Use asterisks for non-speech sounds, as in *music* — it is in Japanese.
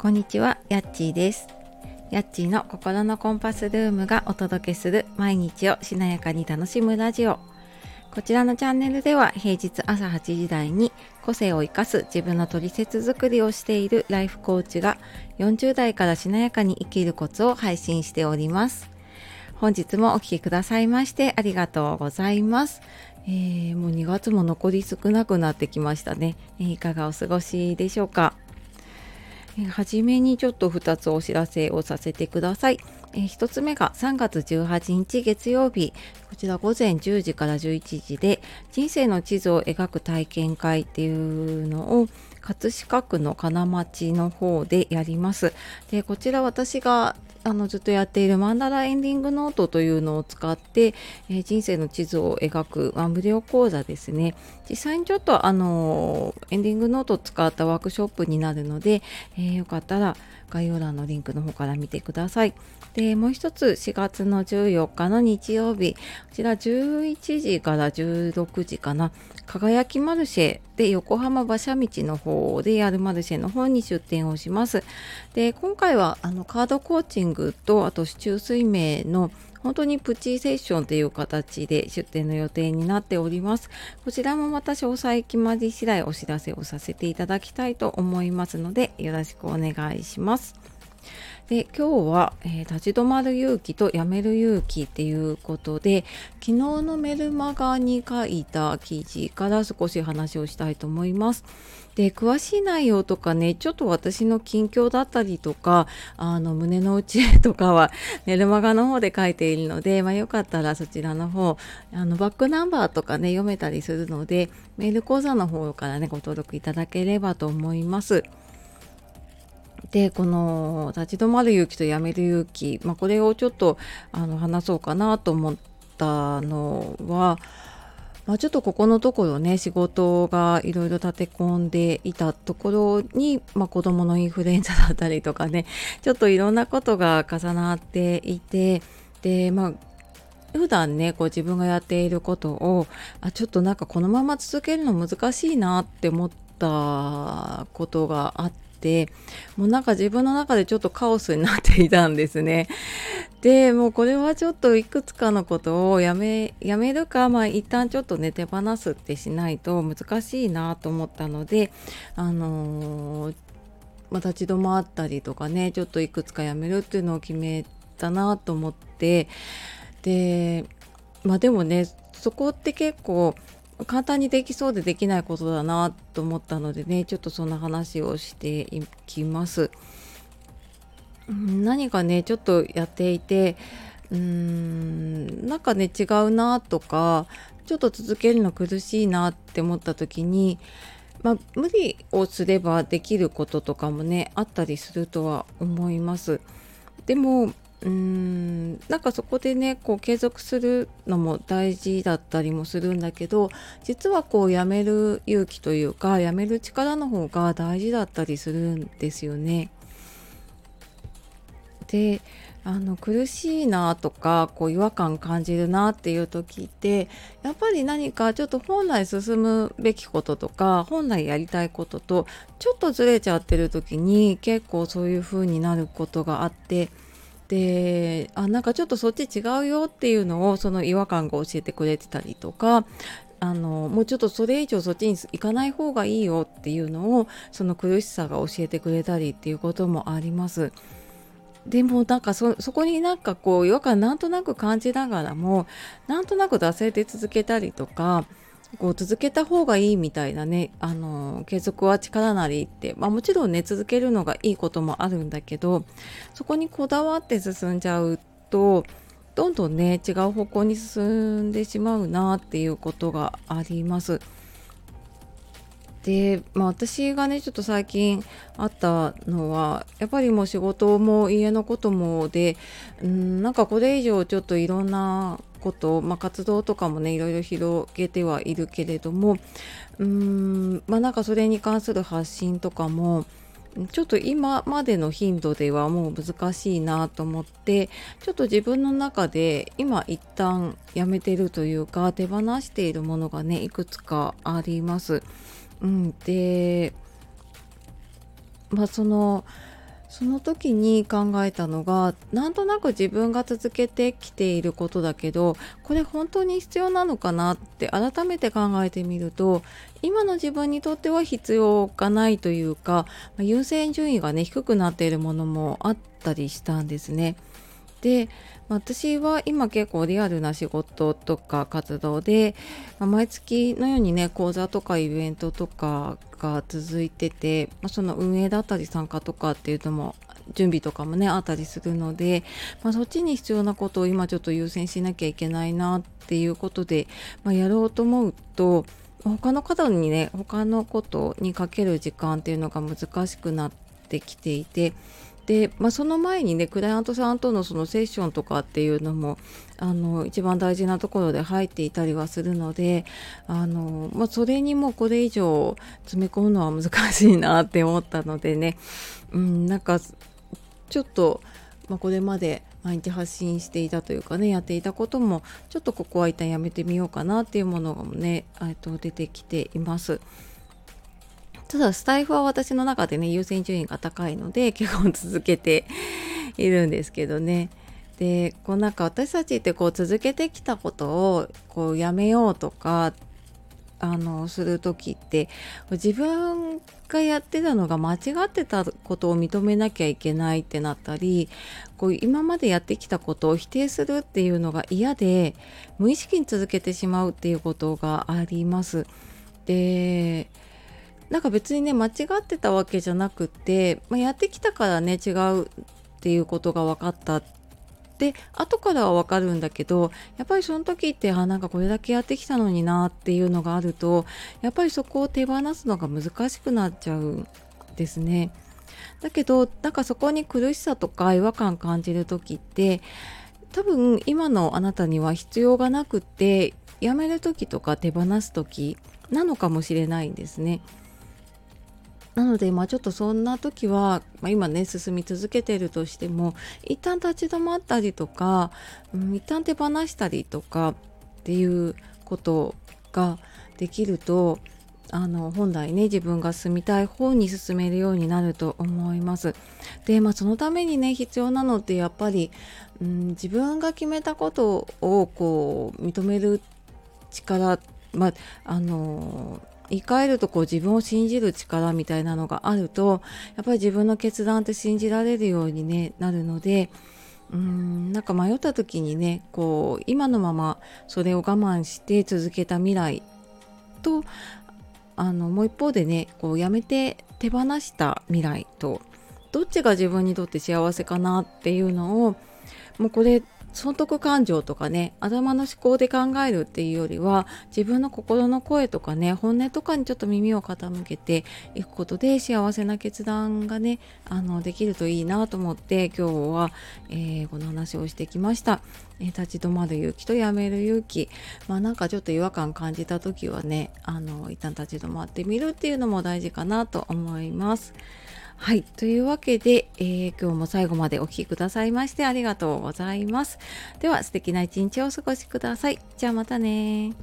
こんにちは、やっちーです。やっちーの心のコンパスルームがお届けする毎日をしなやかに楽しむラジオ。こちらのチャンネルでは平日朝8時台に個性を生かす自分の取説作りをしているライフコーチが40代からしなやかに生きるコツを配信しております。本日もお聴きくださいましてありがとうございます。えー、もう2月も残り少なくなってきましたね。いかがお過ごしでしょうか？はじめにちょっと2つお知らせをさせてください。え、1つ目が3月18日月曜日、こちら午前10時から11時で人生の地図を描く体験会っていうのを葛飾区の金町の方でやります。でこちら私があのずっとやっているマンダラエンディングノートというのを使って、えー、人生の地図を描く、まあ、無料講座ですね実際にちょっとあのエンディングノートを使ったワークショップになるので、えー、よかったら概要欄のリンクの方から見てください。で、もう一つ4月の14日の日曜日、こちら11時から16時かな、輝きマルシェで横浜馬車道の方でやるマルシェの方に出店をします。で、今回はあのカードコーチングとあと市中水明の本当にプチセッションという形で出店の予定になっております。こちらもまた詳細決まり次第お知らせをさせていただきたいと思いますのでよろしくお願いします。で今日は、えー、立ち止まる勇気とやめる勇気っていうことで昨日のメルマガに書いた記事から少し話をしたいと思います。で詳しい内容とかねちょっと私の近況だったりとかあの胸の内とかは *laughs* メルマガの方で書いているので、まあ、よかったらそちらの方あのバックナンバーとかね読めたりするのでメール講座の方からねご登録いただければと思います。でこの立ち止まる勇気とやめる勇気、まあ、これをちょっとあの話そうかなと思ったのは、まあ、ちょっとここのところね仕事がいろいろ立て込んでいたところに、まあ、子どものインフルエンザだったりとかねちょっといろんなことが重なっていてでまあ普段ねこう自分がやっていることをあちょっとなんかこのまま続けるの難しいなって思ったことがあって。てもうなんか自分の中でちょっとカオスになっていたんですね。*laughs* でもうこれはちょっといくつかのことをやめやめるかまあ一旦ちょっとね手放すってしないと難しいなと思ったのであのー、まあ、立ち止まったりとかねちょっといくつかやめるっていうのを決めたなと思ってでまあでもねそこって結構簡単にできそうでできないことだなと思ったのでねちょっとそんな話をしていきます。何かねちょっとやっていてうーんなんかね違うなとかちょっと続けるの苦しいなって思った時にまあ、無理をすればできることとかもねあったりするとは思います。でもうーんなんかそこでねこう継続するのも大事だったりもするんだけど実はこうやめる勇気というかやめる力の方が大事だったりするんですよね。であの苦しいなとかこう違和感感じるなっていう時ってやっぱり何かちょっと本来進むべきこととか本来やりたいこととちょっとずれちゃってる時に結構そういう風になることがあってであなんかちょっとそっち違うよっていうのをその違和感が教えてくれてたりとかあのもうちょっとそれ以上そっちに行かない方がいいよっていうのをその苦しさが教えてくれたりっていうこともあります。でもなんかそこになんかこう違和感なんとなく感じながらもなんとなく惰性で続けたりとかこう続けた方がいいみたいなね、あの継続は力なりって、まあ、もちろんね続けるのがいいこともあるんだけどそこにこだわって進んじゃうとどんどんね違う方向に進んでしまうなっていうことがあります。で、まあ、私がねちょっと最近あったのはやっぱりもう仕事も家のこともでうんなんかこれ以上ちょっといろんなこと、まあ、活動とかもねいろいろ広げてはいるけれどもうーんまあなんかそれに関する発信とかもちょっと今までの頻度ではもう難しいなと思ってちょっと自分の中で今一旦やめてるというか手放しているものがねいくつかあります。うん、でまあそのその時に考えたのがなんとなく自分が続けてきていることだけどこれ本当に必要なのかなって改めて考えてみると今の自分にとっては必要がないというか優先順位がね低くなっているものもあったりしたんですね。で私は今結構リアルな仕事とか活動で、ま、毎月のようにね講座とかイベントとかが続いてて、ま、その運営だったり参加とかっていうのも準備とかもねあったりするので、まあ、そっちに必要なことを今ちょっと優先しなきゃいけないなっていうことで、まあ、やろうと思うと他の方にね他のことにかける時間っていうのが難しくなってきていてで、まあ、その前にねクライアントさんとのそのセッションとかっていうのもあの一番大事なところで入っていたりはするのであの、まあ、それにもこれ以上詰め込むのは難しいなって思ったのでね、うん、なんかちょっと、まあ、これまで毎日発信していたというかねやっていたこともちょっとここは一旦やめてみようかなっていうものがねと出てきています。ただスタイフは私の中でね優先順位が高いので *laughs* 結構続けているんですけどねでこうなんか私たちってこう続けてきたことをこうやめようとかあのする時って自分がやってたのが間違ってたことを認めなきゃいけないってなったりこう今までやってきたことを否定するっていうのが嫌で無意識に続けてしまうっていうことがあります。でなんか別にね間違ってたわけじゃなくて、まあ、やってきたからね違うっていうことが分かったって後からは分かるんだけどやっぱりその時ってあなんかこれだけやってきたのになっていうのがあるとやっぱりそこを手放すのが難しくなっちゃうんですね。だけどなんかそこに苦しさとか違和感感じる時って多分今のあなたには必要がなくってやめる時とか手放す時なのかもしれないんですね。なので、まあ、ちょっとそんな時は、まあ、今ね進み続けてるとしても一旦立ち止まったりとか、うん、一旦手放したりとかっていうことができるとあの本来ね自分が住みたい方に進めるようになると思います。でまあそのためにね必要なのってやっぱり、うん、自分が決めたことをこう認める力まああの言い換えるとこう自分を信じる力みたいなのがあるとやっぱり自分の決断って信じられるように、ね、なるのでうんなんか迷った時にねこう今のままそれを我慢して続けた未来とあのもう一方でねこうやめて手放した未来とどっちが自分にとって幸せかなっていうのをもうこれ損得感情とかね頭の思考で考えるっていうよりは自分の心の声とかね本音とかにちょっと耳を傾けていくことで幸せな決断がねあのできるといいなと思って今日は、えー、この話をしてきました、えー、立ち止まる勇気とやめる勇気まあなんかちょっと違和感感じた時はねあの一旦立ち止まってみるっていうのも大事かなと思います。はい。というわけで、えー、今日も最後までお聴きくださいましてありがとうございます。では素敵な一日をお過ごしください。じゃあまたね